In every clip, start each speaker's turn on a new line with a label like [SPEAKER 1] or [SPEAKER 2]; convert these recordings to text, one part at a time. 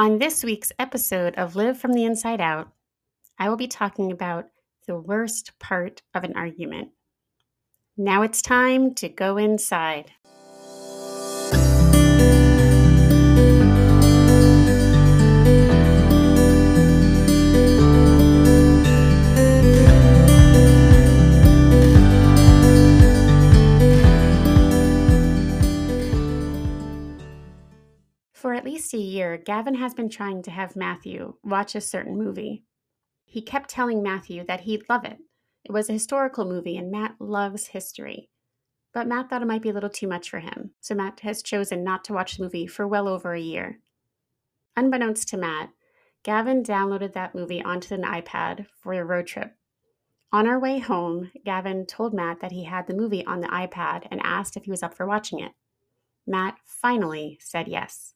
[SPEAKER 1] On this week's episode of Live from the Inside Out, I will be talking about the worst part of an argument. Now it's time to go inside. At least a year, Gavin has been trying to have Matthew watch a certain movie. He kept telling Matthew that he'd love it. It was a historical movie, and Matt loves history. But Matt thought it might be a little too much for him, so Matt has chosen not to watch the movie for well over a year. Unbeknownst to Matt, Gavin downloaded that movie onto an iPad for a road trip. On our way home, Gavin told Matt that he had the movie on the iPad and asked if he was up for watching it. Matt finally said yes.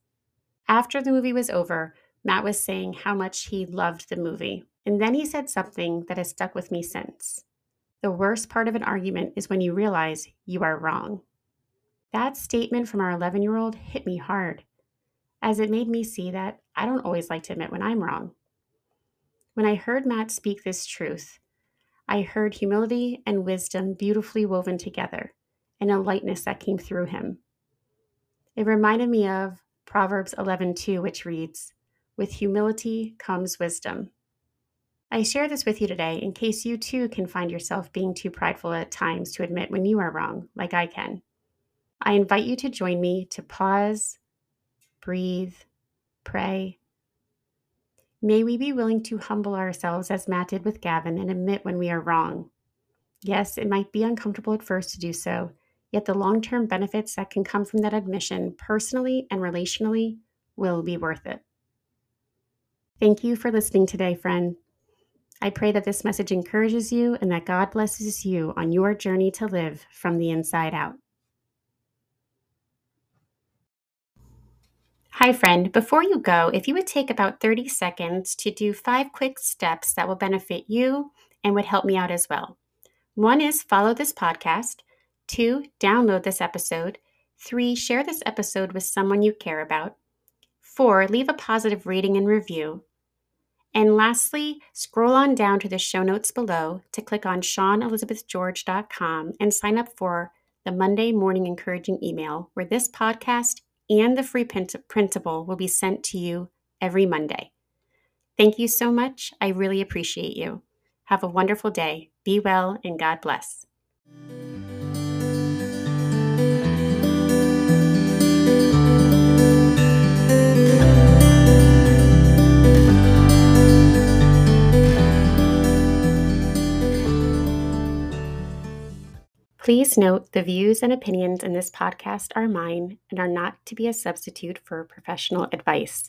[SPEAKER 1] After the movie was over, Matt was saying how much he loved the movie. And then he said something that has stuck with me since. The worst part of an argument is when you realize you are wrong. That statement from our 11 year old hit me hard, as it made me see that I don't always like to admit when I'm wrong. When I heard Matt speak this truth, I heard humility and wisdom beautifully woven together and a lightness that came through him. It reminded me of Proverbs 11:2 which reads, "With humility comes wisdom." I share this with you today in case you too can find yourself being too prideful at times to admit when you are wrong, like I can. I invite you to join me to pause, breathe, pray. May we be willing to humble ourselves as Matt did with Gavin and admit when we are wrong. Yes, it might be uncomfortable at first to do so, Yet the long term benefits that can come from that admission, personally and relationally, will be worth it. Thank you for listening today, friend. I pray that this message encourages you and that God blesses you on your journey to live from the inside out. Hi, friend. Before you go, if you would take about 30 seconds to do five quick steps that will benefit you and would help me out as well. One is follow this podcast. Two, download this episode. Three, share this episode with someone you care about. Four, leave a positive rating and review. And lastly, scroll on down to the show notes below to click on ShawnElizabethGeorge.com and sign up for the Monday morning encouraging email where this podcast and the free printable will be sent to you every Monday. Thank you so much. I really appreciate you. Have a wonderful day. Be well and God bless. Please note the views and opinions in this podcast are mine and are not to be a substitute for professional advice.